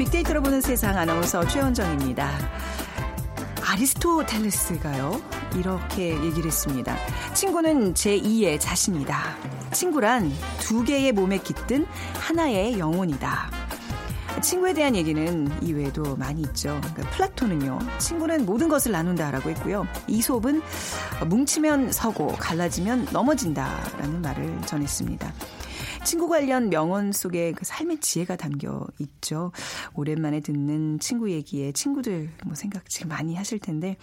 빅데이터로 보는 세상 아나운서 최원정입니다. 아리스토텔레스가요. 이렇게 얘기를 했습니다. 친구는 제2의 자신이다. 친구란 두 개의 몸에 깃든 하나의 영혼이다. 친구에 대한 얘기는 이외에도 많이 있죠. 그러니까 플라톤은요, 친구는 모든 것을 나눈다라고 했고요. 이솝은 뭉치면 서고 갈라지면 넘어진다라는 말을 전했습니다. 친구 관련 명언 속에 그 삶의 지혜가 담겨 있죠. 오랜만에 듣는 친구 얘기에 친구들 뭐 생각 지금 많이 하실 텐데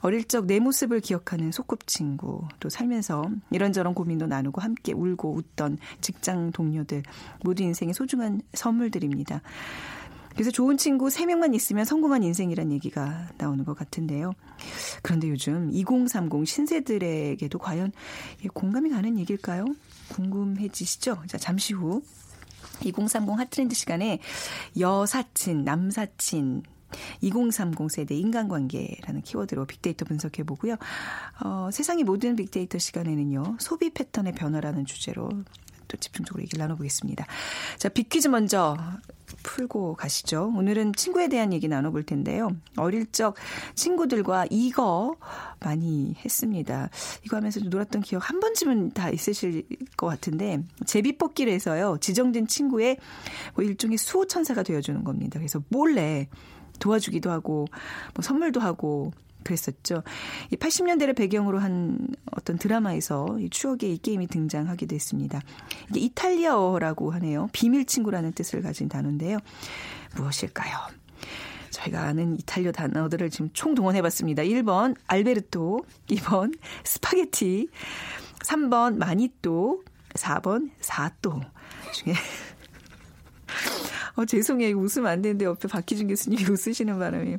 어릴 적 내 모습을 기억하는 소꿉친구 또 살면서 이런저런 고민도 나누고 함께 울고 웃던 직장 동료들 모두 인생의 소중한 선물들입니다. 그래서 좋은 친구 3명만 있으면 성공한 인생이란 얘기가 나오는 것 같은데요. 그런데 요즘 2030 신세들에게도 과연 공감이 가는 얘기일까요? 궁금해지시죠? 자, 잠시 후 2030 핫트렌드 시간에 여사친, 남사친, 2030 세대 인간관계라는 키워드로 빅데이터 분석해 보고요. 어, 세상의 모든 빅데이터 시간에는요. 소비 패턴의 변화라는 주제로 또 집중적으로 얘기를 나눠보겠습니다. 자, 빅퀴즈 먼저 풀고 가시죠. 오늘은 친구에 대한 얘기 나눠볼 텐데요. 어릴 적 친구들과 이거 많이 했습니다. 이거 하면서 놀았던 기억 한 번쯤은 다 있으실 것 같은데 제비뽑기를 해서요. 지정된 친구의 뭐 일종의 수호천사가 되어주는 겁니다. 그래서 몰래 도와주기도 하고 뭐 선물도 하고 그랬었죠. 이 80년대를 배경으로 한 어떤 드라마에서 이 추억의 이 게임이 등장하기도 했습니다. 이게 이탈리아어라고 하네요. 비밀 친구라는 뜻을 가진 단어인데요. 무엇일까요? 저희가 아는 이탈리아 단어들을 지금 총동원해 봤습니다. 1번 알베르토, 2번 스파게티, 3번 마니또, 4번 사또 중에 어, 죄송해요. 웃으면 안 되는데 옆에 박희준 교수님이 웃으시는 바람에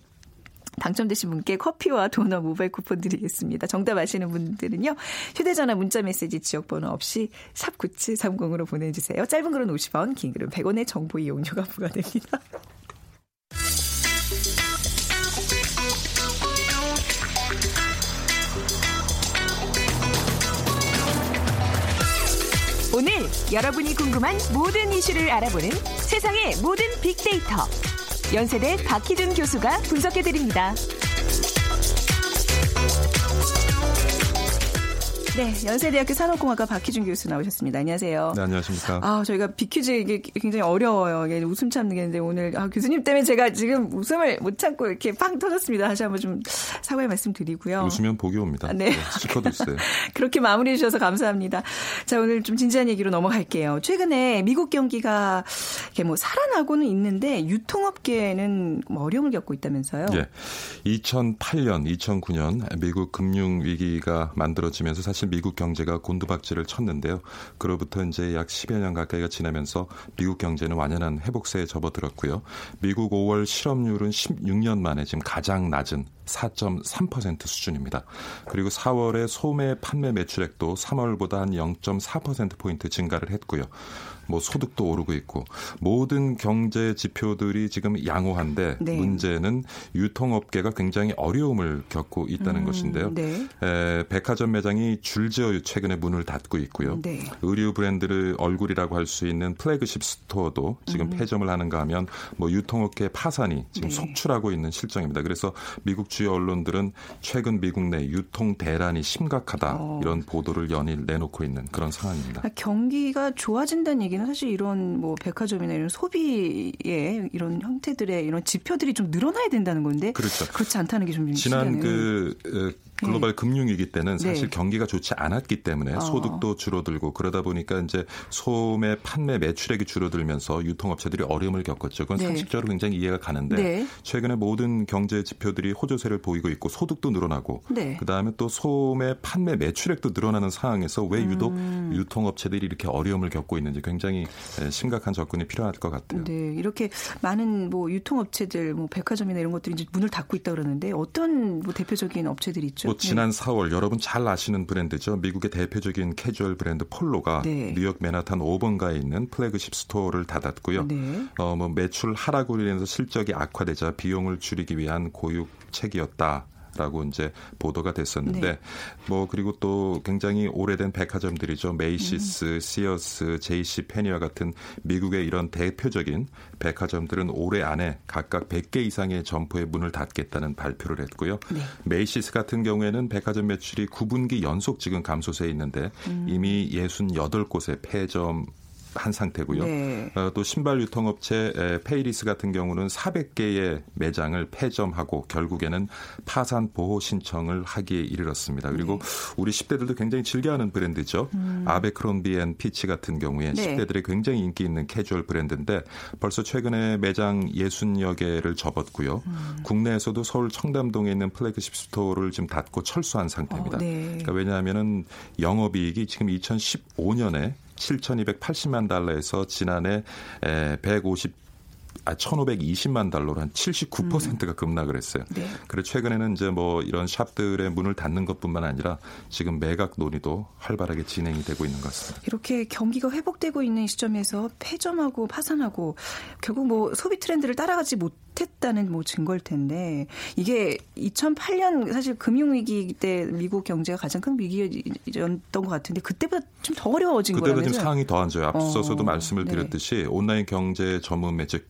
당첨되신 분께 커피와 도넛 모바일 쿠폰 드리겠습니다. 정답 아시는 분들은요. 휴대전화 문자메시지 지역번호 없이 샵 9730으로 보내주세요. 짧은 글은 50원, 긴 글은 100원의 정보 이용료가 부과됩니다. 오늘 여러분이 궁금한 모든 이슈를 알아보는 세상의 모든 빅데이터. 연세대 박희준 교수가 분석해드립니다. 네, 연세대학교 산업공학과 박희준 교수 나오셨습니다. 안녕하세요. 네, 안녕하십니까. 아, 저희가 비퀴즈 이게 굉장히 어려워요. 이게 웃음 참는 게 있는데 오늘 아, 교수님 때문에 제가 지금 웃음을 못 참고 이렇게 팡 터졌습니다. 다시 한번 좀 사과의 말씀 드리고요. 웃으면 복이 옵니다. 네. 네 스티커도 있어요. 그렇게 마무리해 주셔서 감사합니다. 자, 오늘 좀 진지한 얘기로 넘어갈게요. 최근에 미국 경기가 이렇게 뭐 살아나고는 있는데 유통업계는 뭐 어려움을 겪고 있다면서요? 예. 2008년, 2009년 미국 금융 위기가 만들어지면서 사실 미국 경제가 곤두박질을 쳤는데요. 그로부터 이제 약 10여 년 가까이가 지나면서 미국 경제는 완연한 회복세에 접어들었고요. 미국 5월 실업률은 16년 만에 지금 가장 낮은 4.3% 수준입니다. 그리고 4월에 소매 판매 매출액도 3월보다 한 0.4%포인트 증가를 했고요. 뭐 소득도 오르고 있고 모든 경제 지표들이 지금 양호한데 네. 문제는 유통업계가 굉장히 어려움을 겪고 있다는 음, 것인데요. 네. 에, 백화점 매장이 줄지어 최근에 문을 닫고 있고요. 네. 의류 브랜드의 얼굴이라고 할 수 있는 flagship store도 지금 음. 폐점을 하는가 하면 뭐 유통업계 파산이 지금 네. 속출하고 있는 실정입니다. 그래서 미국 주요 언론들은 최근 미국 내 유통 대란이 심각하다 어. 이런 보도를 연일 내놓고 있는 그런 상황입니다. 아, 경기가 좋아진다는 얘기 얘기는 사실 이런 뭐 백화점이나 이런 소비의 이런 형태들의 이런 지표들이 좀 늘어나야 된다는 건데 그렇죠. 그렇지 않다는 게 좀 지난 그 글로벌 네. 금융위기 때는 사실 네. 경기가 좋지 않았기 때문에 어. 소득도 줄어들고 그러다 보니까 이제 소매 판매 매출액이 줄어들면서 유통업체들이 어려움을 겪었죠. 그건 네. 상식적으로 굉장히 이해가 가는데 네. 최근에 모든 경제 지표들이 호조세를 보이고 있고 소득도 늘어나고 네. 그다음에 또 소매 판매 매출액도 늘어나는 상황에서 왜 유독 음. 유통업체들이 이렇게 어려움을 겪고 있는지 굉장히 심각한 접근이 필요할 것 같아요. 네, 이렇게 많은 뭐 유통업체들, 뭐 백화점이나 이런 것들이 이제 문을 닫고 있다 그러는데 어떤 뭐 대표적인 업체들이 있죠? 뭐 지난 네. 4월 여러분 잘 아시는 브랜드죠. 미국의 대표적인 캐주얼 브랜드 폴로가 네. 뉴욕 맨하탄 5번가에 있는 flagship store를 닫았고요. 네. 어, 뭐 매출 하락으로 인해서 실적이 악화되자 비용을 줄이기 위한 고육책이었다. 라고 이제 보도가 됐었는데 네. 뭐 그리고 또 굉장히 오래된 백화점들이죠. 메이시스, 음. 시어스, 제이시 페니와 같은 미국의 이런 대표적인 백화점들은 올해 안에 각각 100개 이상의 점포의 문을 닫겠다는 발표를 했고요. 네. 메이시스 같은 경우에는 백화점 매출이 9분기 연속 지금 감소세에 있는데 음. 이미 68곳의 폐점 한 상태고요. 네. 어, 또 신발 유통업체 페이리스 같은 경우는 400개의 매장을 폐점하고 결국에는 파산 보호 신청을 하기에 이르렀습니다. 그리고 네. 우리 10대들도 굉장히 즐겨하는 브랜드죠. 음. 아베크론비 앤 피치 같은 경우에 네. 10대들의 굉장히 인기 있는 캐주얼 브랜드인데 벌써 최근에 매장 60여 개를 접었고요. 음. 국내에서도 서울 청담동에 있는 flagship store를 지금 닫고 철수한 상태입니다. 어, 네. 그러니까 왜냐하면은 영업이익이 지금 2015년에 7,280만 달러에서 지난해 150 아, 1,520만 달러로 한 79%가 음. 급락을 했어요. 네. 그래 최근에는 이제 뭐 이런 샵들의 문을 닫는 것뿐만 아니라 지금 매각 논의도 활발하게 진행이 되고 있는 것 같습니다. 이렇게 경기가 회복되고 있는 시점에서 폐점하고 파산하고 결국 뭐 소비 트렌드를 따라가지 못 했다는 뭐 증거일 텐데 이게 2008년 사실 금융위기 때 미국 경제가 가장 큰 위기였던 것 같은데 그때보다 좀 더 어려워진 거라면서 그때보다 지금 상황이 더 안 좋아요. 앞서서도 어, 말씀을 네. 드렸듯이 온라인 경제 전문 매체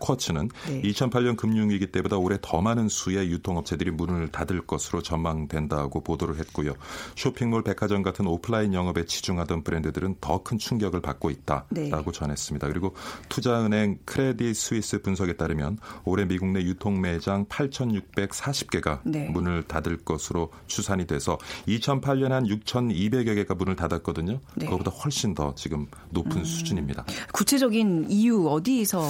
쿼츠는 네. 2008년 금융위기 때보다 올해 더 많은 수의 유통업체들이 문을 닫을 것으로 전망된다고 보도를 했고요. 쇼핑몰, 백화점 같은 오프라인 영업에 치중하던 브랜드들은 더 큰 충격을 받고 있다라고 네. 전했습니다. 그리고 투자은행 크레딧 스위스 분석에 따르면 올해 미국 내 유통 매장 8,640개가 네. 문을 닫을 것으로 추산이 돼서 2008년 한 6,200여 개가 문을 닫았거든요. 네. 그거보다 훨씬 더 지금 높은 음. 수준입니다. 구체적인 이유 어디서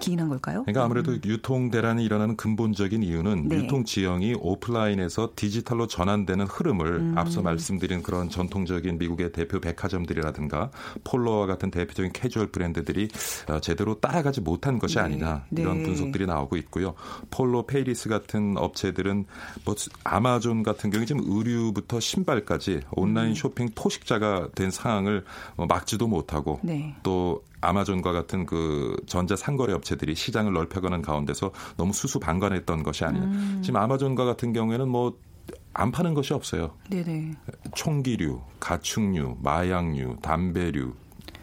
기인한 걸까요? 그러니까 아무래도 음. 유통 대란이 일어나는 근본적인 이유는 네. 유통 지형이 오프라인에서 디지털로 전환되는 흐름을 음. 앞서 말씀드린 그런 전통적인 미국의 대표 백화점들이라든가 폴로와 같은 대표적인 캐주얼 브랜드들이 어, 제대로 따라가지 못한 것이 네. 아니냐 이런 네. 분석들이 나오고 있고요. 폴로, 페이리스 같은 업체들은 뭐 아마존 같은 경우 지금 의류부터 신발까지 온라인 음. 쇼핑 포식자가 된 상황을 뭐 막지도 못하고 네. 또 아마존과 같은 그 전자 상거래 업체들이 시장을 넓혀가는 가운데서 너무 수수방관했던 것이 아니냐. 음. 지금 아마존과 같은 경우에는 뭐안 파는 것이 없어요. 네네. 총기류, 가축류, 마약류, 담배류,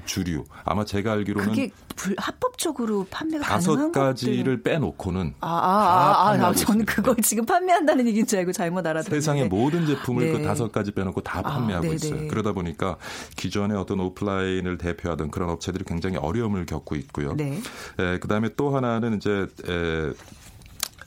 주류. 아마 제가 알기로는 그게 불, 합법적으로 판매가 다섯 가지를 빼놓고는 아, 아, 아, 아, 아 저는 그걸 지금 판매한다는 얘기인 줄 알고 잘못 알아들었는데 세상의 모든 제품을 그 네. 그 다섯 가지 빼놓고 다 아, 판매하고 아, 있어요. 그러다 보니까 기존의 어떤 오프라인을 대표하던 그런 업체들이 굉장히 어려움을 겪고 있고요. 네. 에, 그다음에 또 하나는 이제 에,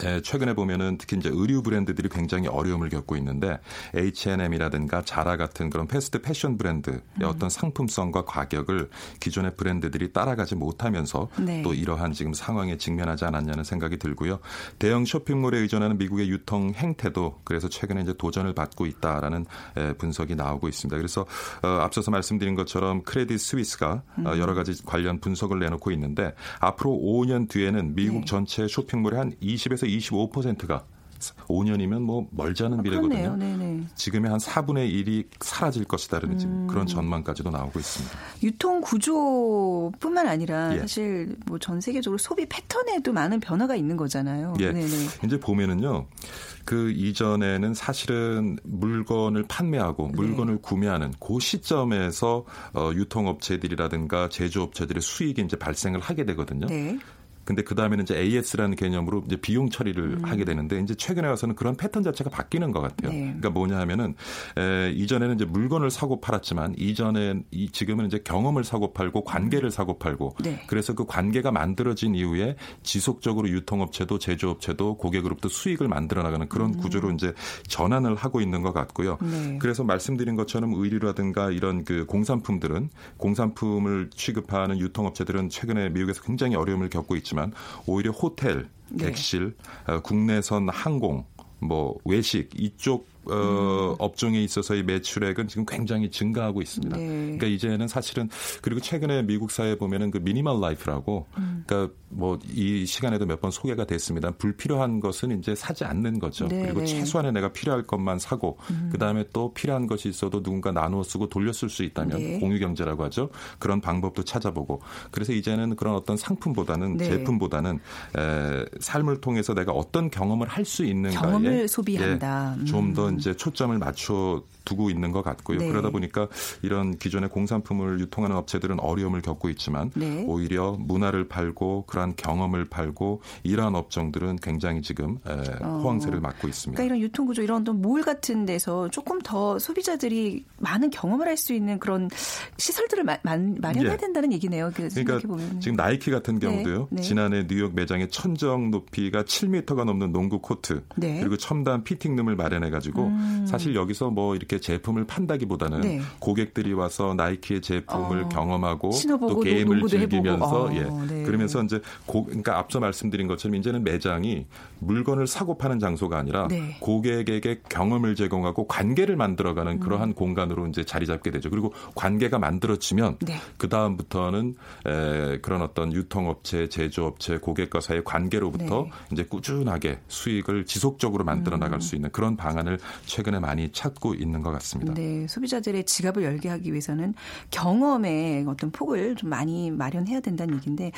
예, 최근에 보면은 특히 이제 의류 브랜드들이 굉장히 어려움을 겪고 있는데 H&M이라든가 자라 같은 그런 패스트 패션 브랜드의 음. 어떤 상품성과 가격을 기존의 브랜드들이 따라가지 못하면서 네. 또 이러한 지금 상황에 직면하지 않았냐는 생각이 들고요. 대형 쇼핑몰에 의존하는 미국의 유통 행태도 그래서 최근에 이제 도전을 받고 있다라는 예, 분석이 나오고 있습니다. 그래서 어, 앞서서 말씀드린 것처럼 크레딧 스위스가 어, 음. 여러 가지 관련 분석을 내놓고 있는데 앞으로 5년 뒤에는 미국 네. 전체 쇼핑몰의 한 20에서 25%가 5년이면 뭐 멀지 않은 아, 미래거든요. 네네. 지금의 한 4분의 1이 사라질 것이다라는 음. 그런 전망까지도 나오고 있습니다. 유통 구조뿐만 아니라 예. 사실 뭐 전 세계적으로 소비 패턴에도 많은 변화가 있는 거잖아요. 예. 네네. 이제 보면은요. 그 이전에는 사실은 물건을 판매하고 네. 물건을 네. 구매하는 그 시점에서 어, 유통업체들이라든가 제조업체들의 수익이 이제 발생을 하게 되거든요. 네. 근데 그 다음에는 이제 AS라는 개념으로 이제 비용 처리를 음. 하게 되는데 이제 최근에 와서는 그런 패턴 자체가 바뀌는 것 같아요. 네. 그러니까 뭐냐 하면은 에, 이전에는 이제 물건을 사고 팔았지만 이전에 이 지금은 이제 경험을 사고 팔고 관계를 사고 팔고 네. 그래서 그 관계가 만들어진 이후에 지속적으로 유통업체도 제조업체도 고객으로부터 수익을 만들어 나가는 그런 음. 구조로 이제 전환을 하고 있는 것 같고요. 네. 그래서 말씀드린 것처럼 의류라든가 이런 그 공산품들은 공산품을 취급하는 유통업체들은 최근에 미국에서 굉장히 어려움을 겪고 있지만 있지만 오히려 호텔, 네. 객실, 네. 국내선 항공, 뭐 외식 이쪽 어, 음. 업종에 있어서의 매출액은 지금 굉장히 증가하고 있습니다. 네. 그러니까 이제는 사실은 그리고 최근에 미국 사회에 보면은 그 minimal life라고 음. 그러니까 뭐 이 시간에도 몇 번 소개가 됐습니다. 불필요한 것은 이제 사지 않는 거죠. 네. 그리고 네. 최소한의 내가 필요할 것만 사고 음. 그다음에 또 필요한 것이 있어도 누군가 나누어 쓰고 돌려 쓸 수 있다면 네. 공유 경제라고 하죠. 그런 방법도 찾아보고 그래서 이제는 그런 어떤 상품보다는 네. 제품보다는 에, 삶을 통해서 내가 어떤 경험을 할 수 있는가에 경험을 소비한다. 예, 좀더 음. 이제 초점을 맞춰 두고 있는 것 같고요. 네. 그러다 보니까 이런 기존의 공산품을 유통하는 업체들은 어려움을 겪고 있지만 네. 오히려 문화를 팔고 그러한 경험을 팔고 이러한 업종들은 굉장히 지금 어. 호황세를 맞고 있습니다. 그러니까 이런 유통구조 이런 몰 같은 데서 조금 더 소비자들이 많은 경험을 할 수 있는 그런 시설들을 마, 마련해야 예. 된다는 얘기네요. 그 그러니까 지금 나이키 같은 네. 경우도요. 네. 지난해 뉴욕 매장의 천정 높이가 7m가 넘는 농구 코트 네. 그리고 첨단 피팅룸을 마련해 가지고 음. 사실 여기서 뭐 이렇게 제품을 판다기보다는 네. 고객들이 와서 나이키의 제품을 어, 경험하고 또 게임을 즐기면서 어, 예 네. 그러면서 이제 고, 그러니까 앞서 말씀드린 것처럼 이제는 매장이 물건을 사고 파는 장소가 아니라 네. 고객에게 경험을 제공하고 관계를 만들어가는 음. 그러한 공간으로 이제 자리 잡게 되죠. 그리고 관계가 만들어지면 네. 그 다음부터는 에, 그런 어떤 유통업체, 제조업체, 고객과 사이의 관계로부터 네. 이제 꾸준하게 수익을 지속적으로 만들어 나갈 음. 수 있는 그런 방안을 최근에 많이 찾고 있는 것 같습니다. 네, 소비자들의 지갑을 열게 하기 위해서는 경험의 어떤 폭을 좀 많이 마련해야 된다는 얘기인데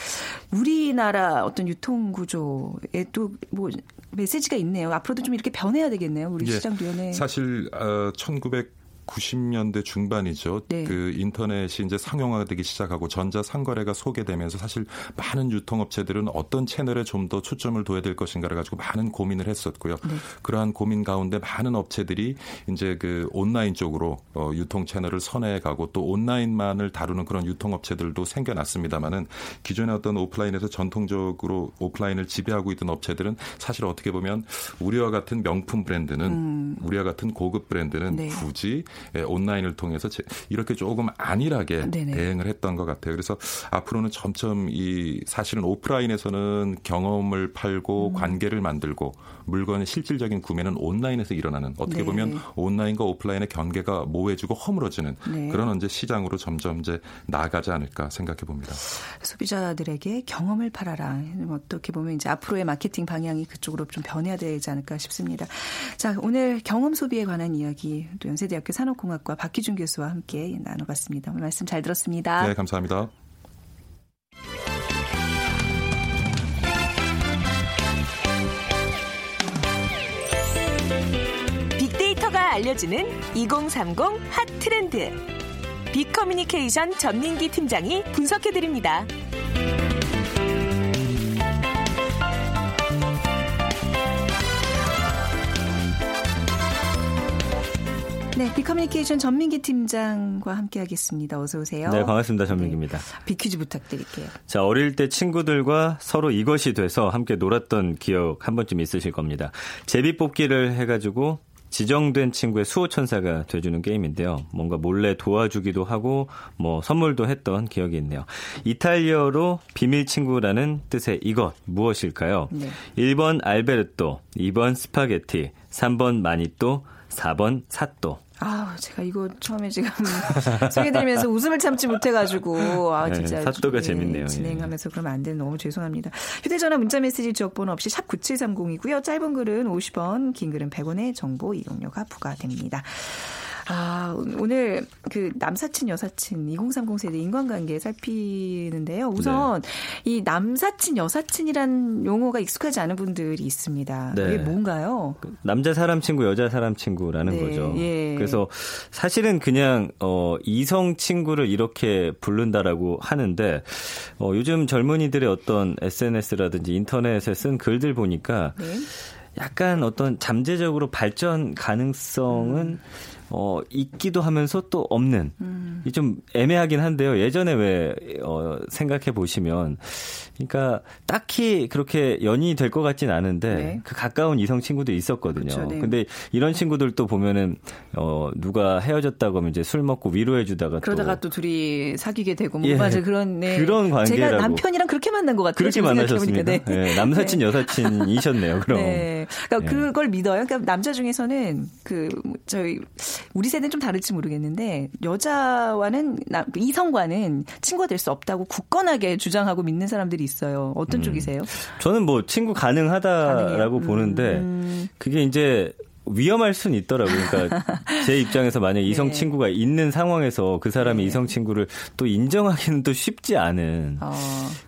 우리나라 어떤 유통 구조에 또뭐 메시지가 있네요. 앞으로도 좀 이렇게 변해야 되겠네요. 우리 예, 시장위원회. 사실 어, 1900 90년대 중반이죠. 네. 그 인터넷이 이제 상용화되기 시작하고 전자 상거래가 소개되면서 사실 많은 유통업체들은 어떤 채널에 좀 더 초점을 둬야 될 것인가를 가지고 많은 고민을 했었고요. 네. 그러한 고민 가운데 많은 업체들이 이제 그 온라인 쪽으로 어, 유통 채널을 선회해 가고 또 온라인만을 다루는 그런 유통업체들도 생겨났습니다만은 기존의 어떤 오프라인에서 전통적으로 오프라인을 지배하고 있던 업체들은 사실 어떻게 보면 우리와 같은 명품 브랜드는 음. 우리와 같은 고급 브랜드는 네. 굳이 예, 온라인을 통해서 이렇게 조금 안일하게 네네. 대응을 했던 것 같아요. 그래서 앞으로는 점점 이 사실은 오프라인에서는 경험을 팔고 음. 관계를 만들고 물건의 실질적인 구매는 온라인에서 일어나는 어떻게 네. 보면 온라인과 오프라인의 경계가 모호해지고 허물어지는 네. 그런 이제 시장으로 점점 이제 나아가지 않을까 생각해 봅니다. 소비자들에게 경험을 팔아라. 어떻게 보면 이제 앞으로의 마케팅 방향이 그쪽으로 좀 변해야 되지 않을까 싶습니다. 자, 오늘 경험 소비에 관한 이야기 또 연세대학교 산업공학과 박희준 교수와 함께 나눠봤습니다. 오늘 말씀 잘 들었습니다. 네, 감사합니다. 알려주는 2030 핫 트렌드. 빅커뮤니케이션 전민기 팀장이 분석해드립니다. 네, 빅커뮤니케이션 전민기 팀장과 함께하겠습니다. 어서 오세요. 네, 반갑습니다. 전민기입니다. 네, 빅퀴즈 부탁드릴게요. 자, 어릴 때 친구들과 서로 이것이 돼서 함께 놀았던 기억 한 번쯤 있으실 겁니다. 제비뽑기를 해가지고 지정된 친구의 수호천사가 돼주는 게임인데요. 뭔가 몰래 도와주기도 하고 뭐 선물도 했던 기억이 있네요. 이탈리아로 비밀 친구라는 뜻의 이것 무엇일까요? 네. 1번 알베르토, 2번 스파게티, 3번 마니또, 4번 사또. 아, 제가 이거 처음에 지금 소개드리면서 웃음을 참지 못해가지고 아 네, 진짜 네, 사또가 네, 재밌네요. 예. 진행하면서 그러면 안 되는 너무 죄송합니다. 휴대전화 문자메시지 지역번호 없이 샵 #9730이고요. 짧은 글은 50원, 긴 글은 100원의 정보 이용료가 부과됩니다. 아, 오늘 그 남사친 여사친 2030 세대 인간관계 살피는데요. 우선 네. 이 남사친 여사친이란 용어가 익숙하지 않은 분들이 있습니다. 네. 이게 뭔가요? 그 남자 사람 친구, 여자 사람 친구라는 네. 거죠. 예. 그래서 사실은 그냥 어 이성 친구를 이렇게 부른다라고 하는데 어 요즘 젊은이들의 어떤 SNS라든지 인터넷에 쓴 글들 보니까 네. 약간 어떤 잠재적으로 발전 가능성은 음. 어, 있기도 하면서 또 없는 음. 좀 애매하긴 한데요. 예전에 왜 어, 생각해 보시면 그러니까 딱히 그렇게 연인이 될 것 같진 않은데 네. 그 가까운 이성 친구도 있었거든요. 그렇죠, 네. 근데 이런 친구들도 보면은 어 누가 헤어졌다고 하면 이제 술 먹고 위로해 주다가 그러다가 또, 또 둘이 사귀게 되고 뭐 예, 맞아 그런 네. 그런 관계라고 제가 남편이랑 그렇게 만난 것 같아요. 그렇게 만나셨습니까? 네. 네. 남사친 네. 여사친이셨네요. 그럼. 네. 그러니까 예. 그걸 믿어요. 그러니까 남자 중에서는 그 저희 우리 세대는 좀 다를지 모르겠는데 여자와는 이성과는 친구가 될 수 없다고 굳건하게 주장하고 믿는 사람들이 있어요. 어떤 음. 쪽이세요? 저는 뭐 친구 가능하다라고 음. 보는데 음. 그게 이제 위험할 수는 있더라고요. 그러니까 제 입장에서 만약 이성 네. 친구가 있는 상황에서 그 사람이 네. 이성 친구를 또 인정하기는 또 쉽지 않은 어.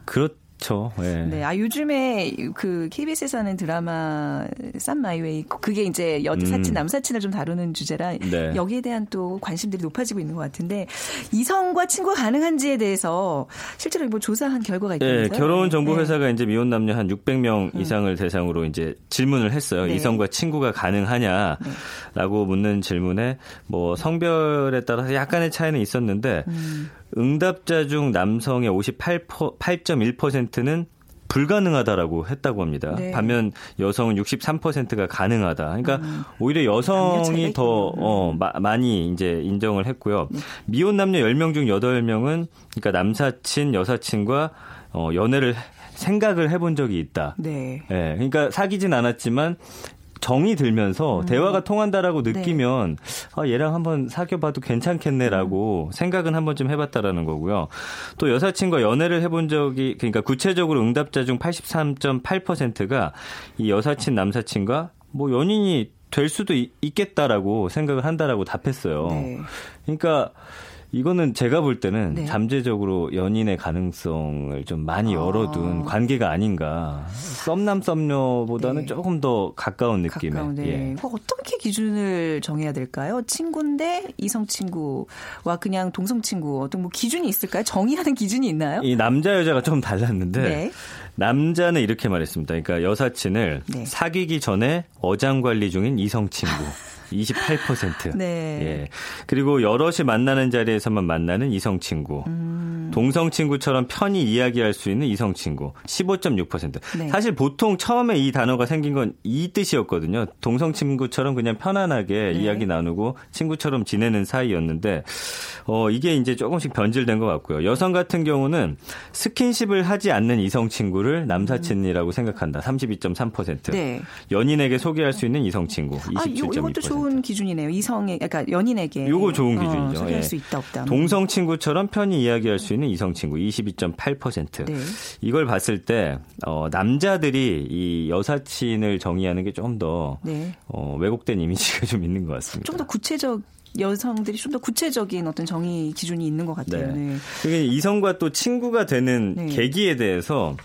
그렇 그렇죠. 네. 네. 아 요즘에 그 KBS에서 하는 드라마 쌈 마이웨이 그게 이제 여사친 음. 남 사친을 좀 다루는 주제라 네. 여기에 대한 또 관심들이 높아지고 있는 것 같은데 이성과 친구가 가능한지에 대해서 실제로 뭐 조사한 결과가 있다면서요? 네, 결혼 정보 네. 회사가 네. 이제 미혼 남녀 한 600명 음. 이상을 대상으로 이제 질문을 했어요. 네. 이성과 친구가 가능하냐라고 묻는 질문에 뭐 성별에 따라서 약간의 차이는 있었는데 음. 응답자 중 남성의 58.1%는 불가능하다라고 했다고 합니다. 네. 반면 여성은 63%가 가능하다. 그러니까 음. 오히려 여성이 더 어, 마, 많이 이제 인정을 했고요. 네. 미혼 남녀 10명 중 8명은 그러니까 남사친, 여사친과 어, 연애를 생각을 해본 적이 있다. 네. 네. 그러니까 사귀진 않았지만 정이 들면서 음. 대화가 통한다라고 네. 느끼면 네. 아, 얘랑 한번 사귀어봐도 괜찮겠네라고 음. 생각은 한 번쯤 해봤다라는 거고요. 또 여사친과 연애를 해본 적이 그러니까 구체적으로 응답자 중 83.8%가 이 여사친 남사친과 뭐 연인이 될 수도 있 겠다라고 생각을 한다라고 답했어요. 네. 그러니까 이거는 제가 볼 때는 네. 잠재적으로 연인의 가능성을 좀 많이 열어둔 아. 관계가 아닌가. 썸남 썸녀보다는 네. 조금 더 가까운 느낌의. 가까운, 네. 예. 어떻게 기준을 정해야 될까요? 친구인데 이성 친구와 그냥 동성 친구 어떤 뭐 기준이 있을까요? 정의하는 기준이 있나요? 이 남자 여자가 좀 달랐는데 네. 남자는 이렇게 말했습니다. 그러니까 여사친을 네. 사귀기 전에 어장 관리 중인 이성 친구. 28%. 네. 예. 그리고 여럿이 만나는 자리에서만 만나는 이성 친구. 음. 동성 친구처럼 편히 이야기할 수 있는 이성 친구. 15.6%. 네. 사실 보통 처음에 이 단어가 생긴 건 이 뜻이었거든요. 동성 친구처럼 그냥 편안하게 네. 이야기 나누고 친구처럼 지내는 사이였는데 어 이게 이제 조금씩 변질된 것 같고요. 여성 같은 경우는 스킨십을 하지 않는 이성 친구를 남사친이라고 음. 생각한다. 32.3%. 네. 연인에게 소개할 수 있는 이성 친구. 27.2%. 아, 좋은 기준이네요. 이성에 그러니까 연인에게 요거 좋은 어, 기준이죠. 어, 예. 수 있다 없다. 동성 친구처럼 편히 이야기할 수 있는 이성 친구 22.8%. 네. 이걸 봤을 때 어, 남자들이 이 여사친을 정의하는 게 좀더 네. 어, 왜곡된 이미지가 좀 있는 것 같습니다. 좀 더 구체적 여성들이 좀 더 구체적인 어떤 정의 기준이 있는 것 같아요. 네. 네. 이성과 또 친구가 되는 네. 계기에 대해서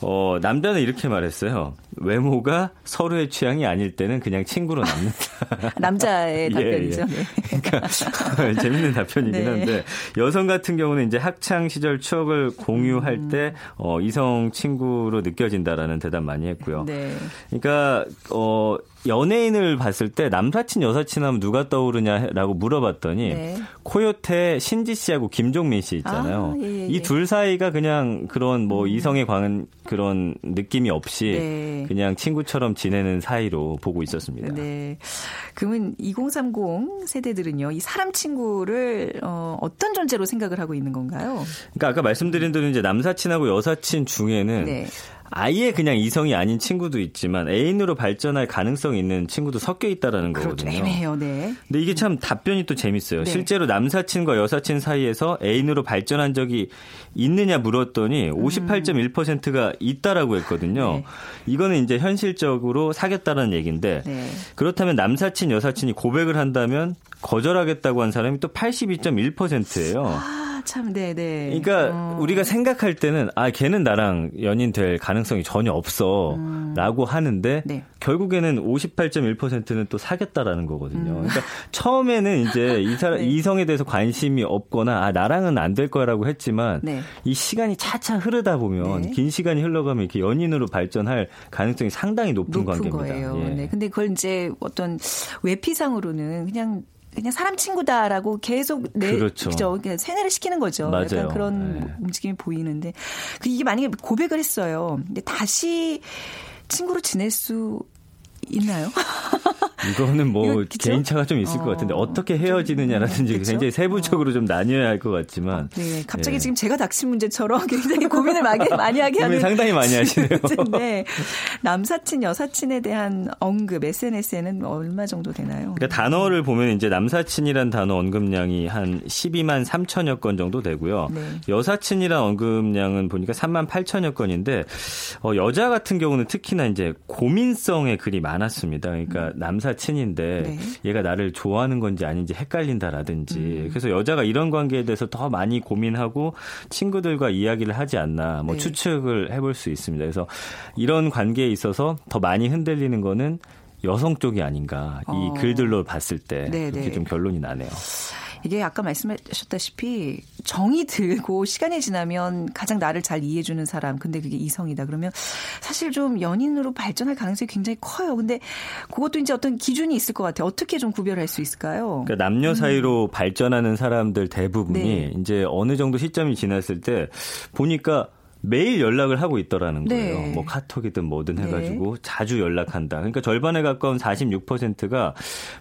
어, 남자는 이렇게 말했어요. 외모가 서로의 취향이 아닐 때는 그냥 친구로 남는다. 남자의 답변이죠. 예, 예. 그러니까 재밌는 답변이긴 네. 한데 여성 같은 경우는 이제 학창 시절 추억을 공유할 음. 때 어, 이성 친구로 느껴진다라는 대답 많이 했고요. 네. 그러니까 어 연예인을 봤을 때 남사친 여사친 하면 누가 떠오르냐라고 물어봤더니 네. 코요태 신지 씨하고 김종민 씨 있잖아요. 아, 예, 예. 이둘 사이가 그냥 그런 뭐 음. 이성에 관한 그런 느낌이 없이 네. 그냥 친구처럼 지내는 사이로 보고 있었습니다. 네. 그러면 2030 세대들은요, 이 사람 친구를 어, 어떤 존재로 생각을 하고 있는 건가요? 그러니까 아까 말씀드린 대로 이제 남사친하고 여사친 중에는 네. 아예 그냥 이성이 아닌 친구도 있지만 애인으로 발전할 가능성이 있는 친구도 섞여 있다라는 그렇죠. 거거든요. 애매해요, 네. 근데 이게 참 답변이 또 재밌어요. 네. 실제로 남사친과 여사친 사이에서 애인으로 발전한 적이 있느냐 물었더니 58.1%가 음. 있다라고 했거든요. 네. 이거는 이제 현실적으로 사귀었다는 얘기인데 네. 그렇다면 남사친 여사친이 고백을 한다면 거절하겠다고 한 사람이 또 82.1%예요. 아. 참, 네, 네. 그러니까 어. 우리가 생각할 때는 아, 걔는 나랑 연인 될 가능성이 전혀 없어. 음. 라고 하는데 네. 결국에는 58.1%는 또 사귀었다라는 거거든요. 음. 그러니까 처음에는 이제 이 사람 네. 이성에 대해서 관심이 없거나 아, 나랑은 안 될 거라고 했지만 네. 이 시간이 차차 흐르다 보면 네. 긴 시간이 흘러가면 이렇게 연인으로 발전할 가능성이 상당히 높은, 높은 관계입니다. 거예요. 예. 네. 근데 그걸 이제 어떤 외피상으로는 그냥 그냥 사람 친구다라고 계속 내 그렇죠. 그죠? 세뇌를 시키는 거죠. 맞아요. 약간 그런 네. 움직임이 보이는데 그 이게 만약에 고백을 했어요. 근데 다시 친구로 지낼 수 있나요? 이거는 뭐 이거? 개인차가 좀 있을 어, 것 같은데 어떻게 헤어지느냐라든지 그쵸? 굉장히 세부적으로 좀 나뉘어야 할 것 같지만 네, 갑자기 예. 지금 제가 닥친 문제처럼 굉장히 고민을 많이, 많이 하게 하는 상당히 많이 하시네요. 문제인데 남사친, 여사친에 대한 언급 SNS에는 얼마 정도 되나요? 그러니까 단어를 보면 이제 남사친이란 단어 언급량이 한 12만 3천여 건 정도 되고요. 네. 여사친이란 언급량은 보니까 3만 8천여 건인데 어, 여자 같은 경우는 특히나 이제 고민성의 글이 많았습니다. 그러니까 남사 친인데 네. 얘가 나를 좋아하는 건지 아닌지 헷갈린다라든지 음. 그래서 여자가 이런 관계에 대해서 더 많이 고민하고 친구들과 이야기를 하지 않나 뭐 네. 추측을 해볼 수 있습니다. 그래서 이런 관계에 있어서 더 많이 흔들리는 거는 여성 쪽이 아닌가 이 어. 글들로 봤을 때 네, 그렇게 네. 좀 결론이 나네요. 이게 아까 말씀하셨다시피 정이 들고 시간이 지나면 가장 나를 잘 이해해주는 사람. 근데 그게 이성이다. 그러면 사실 좀 연인으로 발전할 가능성이 굉장히 커요. 근데 그것도 이제 어떤 기준이 있을 것 같아요. 어떻게 좀 구별할 수 있을까요? 그러니까 남녀 사이로 발전하는 사람들 대부분이 음. 네. 이제 어느 정도 시점이 지났을 때 보니까 매일 연락을 하고 있더라는 거예요. 네. 뭐 카톡이든 뭐든 해가지고 자주 연락한다. 그러니까 절반에 가까운 46%가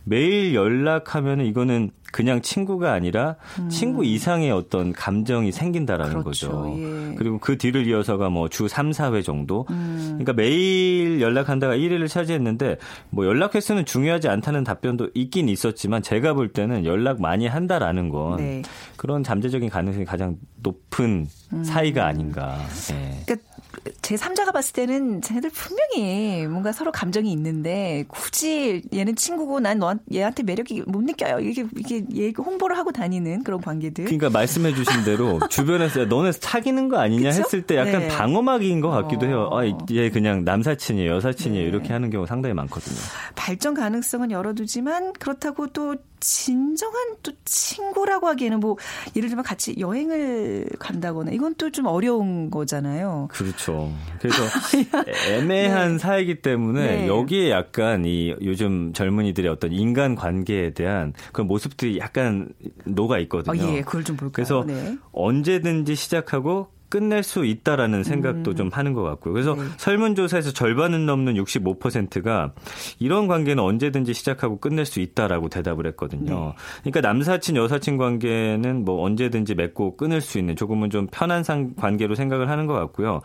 매일 연락하면 이거는 그냥 친구가 아니라 친구 이상의 어떤 감정이 생긴다라는 음. 그렇죠. 거죠. 예. 그리고 그 뒤를 이어서가 뭐 주 3, 4회 정도. 음. 그러니까 매일 연락한다가 1위를 차지했는데 뭐 연락 횟수는 중요하지 않다는 답변도 있긴 있었지만 제가 볼 때는 연락 많이 한다라는 건 네. 그런 잠재적인 가능성이 가장 높은 사이가 아닌가. 예. 그러니까 제 3자가 봤을 때는 쟤네들 분명히 뭔가 서로 감정이 있는데 굳이 얘는 친구고 난 너, 얘한테 매력이 못 느껴요. 이게 이게 얘 홍보를 하고 다니는 그런 관계들. 그러니까 말씀해 주신 대로 주변에서 너네 사귀는 거 아니냐 그쵸? 했을 때 약간 네. 방어막인 것 같기도 어. 해요. 아, 얘 그냥 남사친이에요, 여사친이에요. 네. 이렇게 하는 경우 상당히 많거든요. 발전 가능성은 열어두지만 그렇다고 또 진정한 또 친구라고 하기에는 뭐 예를 들면 같이 여행을 간다거나 이건 또 좀 어려운 거잖아요. 그렇죠. 그래서 애매한 사이기 때문에 네. 여기에 약간 이 요즘 젊은이들의 어떤 인간 관계에 대한 그런 모습들이 약간 녹아 어, 있거든요. 예, 그걸 좀 볼까요? 그래서 네. 언제든지 시작하고 끝낼 수 있다라는 생각도 좀 하는 것 같고요. 그래서 네. 설문조사에서 절반은 넘는 65%가 이런 관계는 언제든지 시작하고 끝낼 수 있다라고 대답을 했거든요. 그러니까 남사친 여사친 관계는 뭐 언제든지 맺고 끊을 수 있는 조금은 좀 편한 상, 관계로 생각을 하는 것 같고요.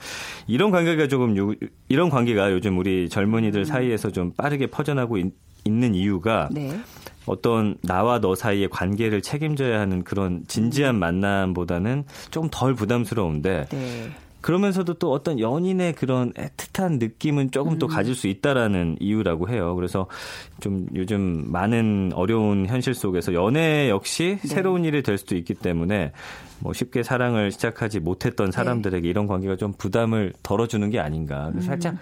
이런 관계가 조금 요, 이런 관계가 요즘 우리 젊은이들 사이에서 좀 빠르게 퍼져나고 있, 는 이유가 네. 어떤 나와 너 사이의 관계를 책임져야 하는 그런 진지한 만남보다는 좀 덜 부담스러운데 네. 그러면서도 또 어떤 연인의 그런 애틋한 느낌은 조금 또 가질 수 있다라는 이유라고 해요. 그래서 좀 요즘 많은 어려운 현실 속에서 연애 역시 새로운 일이 될 수도 있기 때문에 뭐 쉽게 사랑을 시작하지 못했던 사람들에게 이런 관계가 좀 부담을 덜어주는 게 아닌가. 그래서 살짝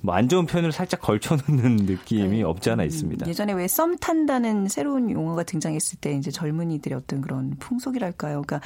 뭐 안 좋은 표현을 살짝 걸쳐놓는 느낌이 없지 않아 있습니다. 예전에 왜 썸 탄다는 새로운 용어가 등장했을 때 이제 젊은이들의 어떤 그런 풍속이랄까요. 그러니까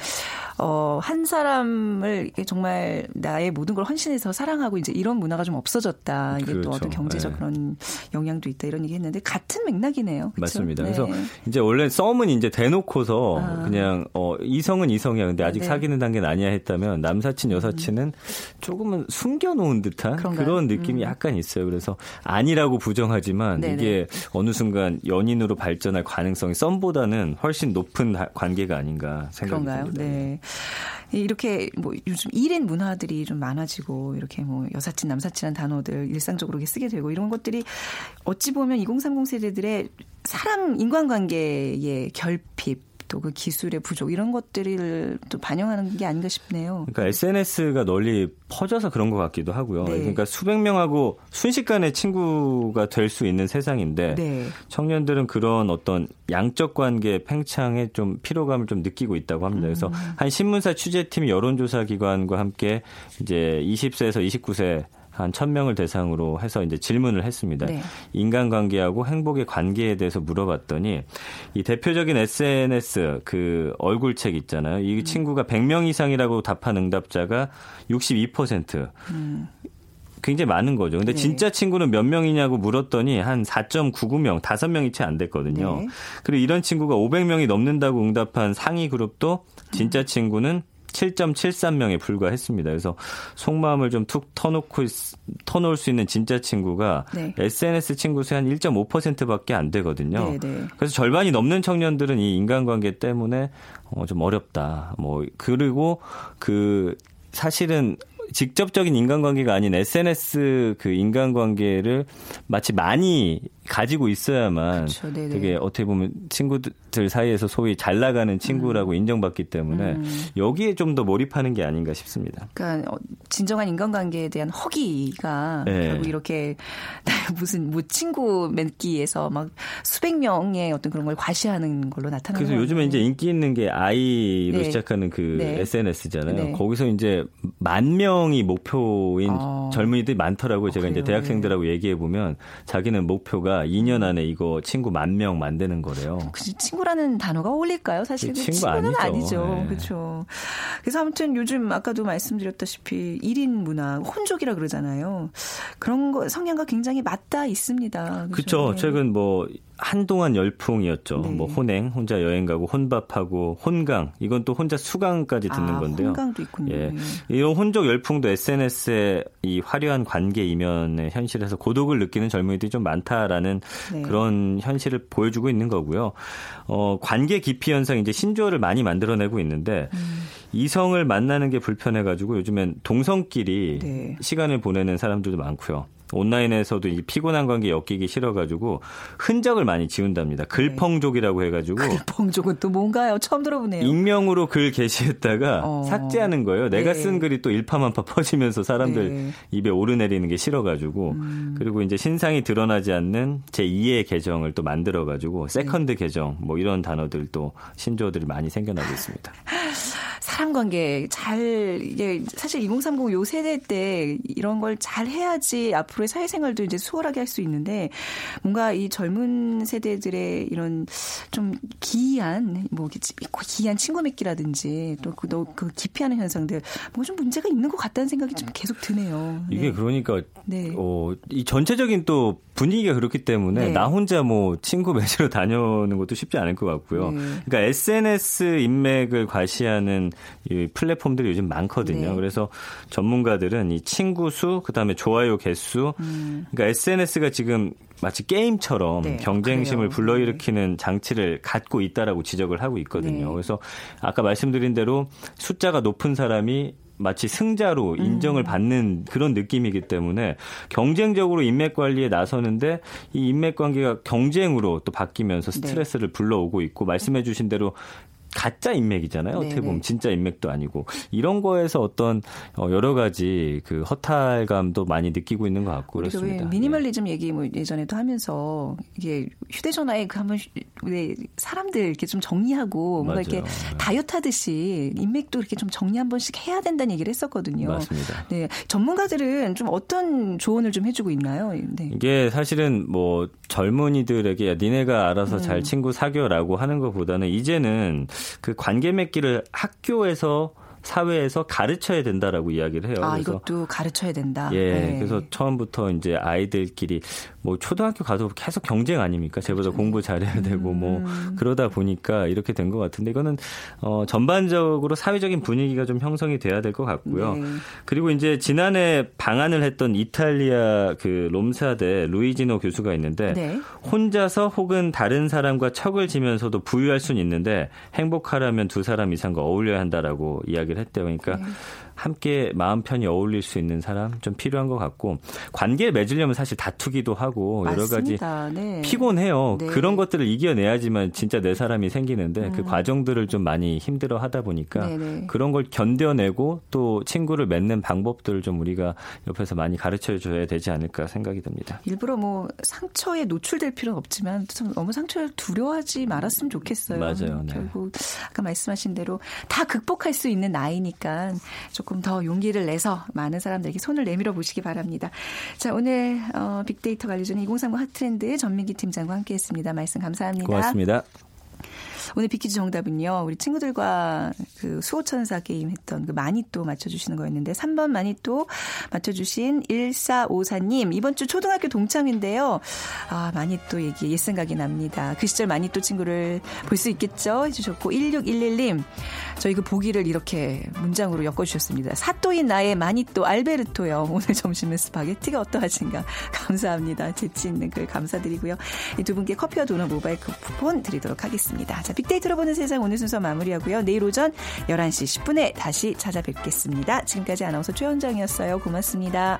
어 한 사람을 이렇게 정말 나의 모든 걸 헌신해서 사랑하고 이제 이런 문화가 좀 없어졌다. 이게 그렇죠. 또 어떤 경제적 네. 그런 영향도 있다 이런 얘기 했는데 같은 맥락이네요. 그쵸? 맞습니다. 네. 그래서 이제 원래 썸은 이제 대놓고서 아. 그냥 어 이성은 이성이야. 근데 아직 네. 사귀는 단계는 아니야 했다면 남사친 여사친은 조금은 숨겨 놓은 듯한 그런가요? 그런 느낌이 약간 있어요. 그래서 아니라고 부정하지만 네네. 이게 어느 순간 연인으로 발전할 가능성이 썸보다는 훨씬 높은 다- 관계가 아닌가 생각이 그런가요? 듭니다. 네. 이렇게 뭐 요즘 1인 문화들이 좀 많아지고 이렇게 뭐 여사친, 남사친한 단어들 일상적으로 이렇게 쓰게 되고 이런 것들이 어찌 보면 2030 세대들의 사랑 인간관계의 결핍 또 그 기술의 부족 이런 것들을 또 반영하는 게 아닌가 싶네요. 그러니까 SNS가 널리 퍼져서 그런 것 같기도 하고요. 네. 그러니까 수백 명하고 순식간에 친구가 될 수 있는 세상인데 네. 청년들은 그런 어떤 양적 관계 팽창에 좀 피로감을 좀 느끼고 있다고 합니다. 그래서 음. 한 신문사 취재팀이 여론조사 기관과 함께 이제 20세에서 29세 한 1000명을 대상으로 해서 이제 질문을 했습니다. 네. 인간관계하고 행복의 관계에 대해서 물어봤더니 이 대표적인 SNS 그 얼굴책 있잖아요. 음. 이 친구가 100명 이상이라고 답한 응답자가 62%. 굉장히 많은 거죠. 근데 네. 진짜 친구는 몇 명이냐고 물었더니 한 4.99명, 5명이 채 안 됐거든요. 네. 그리고 이런 친구가 500명이 넘는다고 응답한 상위 그룹도 진짜 친구는 7.73명에 불과했습니다. 그래서 속마음을 좀 툭 터놓고 터놓을 수 있는 진짜 친구가 네. SNS 친구 수의 한 1.5%밖에 안 되거든요. 네, 네. 그래서 절반이 넘는 청년들은 이 인간관계 때문에 어, 좀 어렵다. 뭐 그리고 그 사실은 직접적인 인간관계가 아닌 SNS 그 인간관계를 마치 많이 가지고 있어야만 그렇죠. 되게 어떻게 보면 친구들 사이에서 소위 잘 나가는 친구라고 음. 인정받기 때문에 음. 여기에 좀 더 몰입하는 게 아닌가 싶습니다. 그러니까 어, 진정한 인간관계에 대한 허기가 네. 결국 이렇게 무슨 뭐 친구 맺기에서 막 수백 명의 어떤 그런 걸 과시하는 걸로 나타나는 그래서 요즘에 이제 인기 있는 게 아이로 네. 시작하는 그 네. SNS잖아요. 네. 거기서 이제 만 명이 목표인 아. 젊은이들이 많더라고요. 제가 아, 이제 대학생들하고 얘기해 보면 자기는 목표가 2년 안에 이거 친구 만 명 만드는 거래요. 그치, 친구라는 단어가 어울릴까요? 사실 친구 친구 는 아니죠. 아니죠. 네. 그렇죠. 그래서 아무튼 요즘 아까도 말씀드렸다시피 1인 문화, 혼족이라 그러잖아요. 그런 거 성향과 굉장히 맞닿아 있습니다. 그렇죠. 최근 뭐 한동안 열풍이었죠. 네. 뭐 혼행, 혼자 여행 가고 혼밥하고 혼강, 이건 또 혼자 수강까지 듣는 아, 건데요. 혼강도 있군요. 예. 이런 혼족 열풍도 SNS의 이 화려한 관계 이면의 현실에서 고독을 느끼는 젊은이들이 좀 많다라는 네. 그런 현실을 보여주고 있는 거고요. 어, 관계 기피 현상 이제 신조어를 많이 만들어내고 있는데 음. 이성을 만나는 게 불편해가지고 요즘엔 동성끼리 네. 시간을 보내는 사람들도 많고요. 온라인에서도 이 피곤한 관계 엮이기 싫어가지고 흔적을 많이 지운답니다. 글펑족이라고 해가지고. 글펑족은 또 뭔가요? 처음 들어보네요. 익명으로 글 게시했다가 어. 삭제하는 거예요. 내가 네. 쓴 글이 또 일파만파 퍼지면서 사람들 네. 입에 오르내리는 게 싫어가지고. 음. 그리고 이제 신상이 드러나지 않는 제 2의 계정을 또 만들어가지고 세컨드 네. 계정 뭐 이런 단어들 또 신조어들이 많이 생겨나고 있습니다. 사람 관계 잘 이게 사실 2030 요 세대 때 이런 걸 잘 해야지 앞으로의 사회생활도 이제 수월하게 할 수 있는데 뭔가 이 젊은 세대들의 이런 좀 기이한 뭐 기이한 친구 맺기라든지 또그 그 기피하는 현상들 뭐좀 문제가 있는 것 같다는 생각이 좀 계속 드네요. 이게 네. 그러니까 네. 어, 이 전체적인 또 분위기가 그렇기 때문에 네. 나 혼자 뭐 친구 맺으러 다녀오는 것도 쉽지 않을 것 같고요. 네. 그러니까 SNS 인맥을 과시하는 이 플랫폼들이 요즘 많거든요. 네. 그래서 전문가들은 이 친구 수, 그다음에 좋아요 개수, 음. 그러니까 SNS가 지금 마치 게임처럼 네. 경쟁심을 그래요. 불러일으키는 장치를 갖고 있다라고 지적을 하고 있거든요. 네. 그래서 아까 말씀드린 대로 숫자가 높은 사람이 마치 승자로 음. 인정을 받는 그런 느낌이기 때문에 경쟁적으로 인맥 관리에 나서는데 이 인맥 관계가 경쟁으로 또 바뀌면서 네. 스트레스를 네. 불러오고 있고 말씀해 주신 대로 가짜 인맥이잖아요. 어떻게 네네. 보면 진짜 인맥도 아니고 이런 거에서 어떤 어, 여러 가지 그 허탈감도 많이 느끼고 있는 것 같고 그렇습니다. 미니멀리즘 네. 얘기 뭐 예전에도 하면서 이게 휴대전화에 그 한번 왜 사람들 이렇게 좀 정리하고 뭔가 이렇게 네. 다이어트 하듯이 인맥도 이렇게 좀 정리 한 번씩 해야 된다는 얘기를 했었거든요. 맞습니다. 네, 전문가들은 좀 어떤 조언을 좀 해주고 있나요? 네. 이게 사실은 뭐 젊은이들에게 야, 니네가 알아서 음. 잘 친구 사귀어라고 하는 것보다는 이제는 그 관계 맺기를 학교에서 사회에서 가르쳐야 된다라고 이야기를 해요. 아, 이것도 가르쳐야 된다. 예. 네. 그래서 처음부터 이제 아이들끼리 뭐 초등학교 가도 계속 경쟁 아닙니까? 쟤보다 그렇죠. 공부 잘해야 되고 뭐 음. 그러다 보니까 이렇게 된 것 같은데 이거는 어 전반적으로 사회적인 분위기가 좀 형성이 돼야 될 것 같고요. 네. 그리고 이제 지난해 방한을 했던 이탈리아 그 롬사대 루이지노 교수가 있는데 네. 혼자서 혹은 다른 사람과 척을 지면서도 부유할 수는 있는데 행복하려면 두 사람 이상과 어울려야 한다라고 이야기 이야기를 했대요. 그러니까 네. 함께 마음 편히 어울릴 수 있는 사람 좀 필요한 것 같고 관계에 맺으려면 사실 다투기도 하고 여러 맞습니다. 가지 네. 피곤해요. 네. 그런 것들을 이겨내야지만 진짜 내 사람이 생기는데 그 음. 그 과정들을 좀 많이 힘들어 하다 보니까 네네. 네. 그런 걸 견뎌내고 또 친구를 맺는 방법들을 좀 우리가 옆에서 많이 가르쳐 줘야 되지 않을까 생각이 듭니다. 일부러 뭐 상처에 노출될 필요는 없지만 너무 상처를 두려워하지 말았으면 좋겠어요. 맞아요. 네. 결국 아까 말씀하신 대로 다 극복할 수 있는 나이니까 조금 더 용기를 내서 많은 사람들에게 손을 내밀어 보시기 바랍니다. 자, 오늘 어, 빅데이터 관리 중에 2030 핫트렌드 전민기 팀장과 함께했습니다. 말씀 감사합니다. 고맙습니다. 오늘 비키즈 정답은요. 우리 친구들과 그 수호천사 게임 했던 그 마니또 맞춰주시는 거였는데 3번 마니또 맞춰주신 1454님 이번 주 초등학교 동창인데요. 아 마니또 얘기 옛 생각이 납니다. 그 시절 마니또 친구를 볼 수 있겠죠 해주셨고 1611님 저희 그 보기를 이렇게 문장으로 엮어주셨습니다. 사또인 나의 마니또 알베르토요. 오늘 점심은 스파게티가 어떠하신가 감사합니다. 재치 있는 글 감사드리고요. 이 두 분께 커피와 도넛 모바일 쿠폰 드리도록 하겠 습니다. 자 빅데이터로 보는 세상 오늘 순서 마무리하고요. 내일 오전 11시 10분에 다시 찾아뵙겠습니다. 지금까지 아나운서 최현정이었어요. 고맙습니다.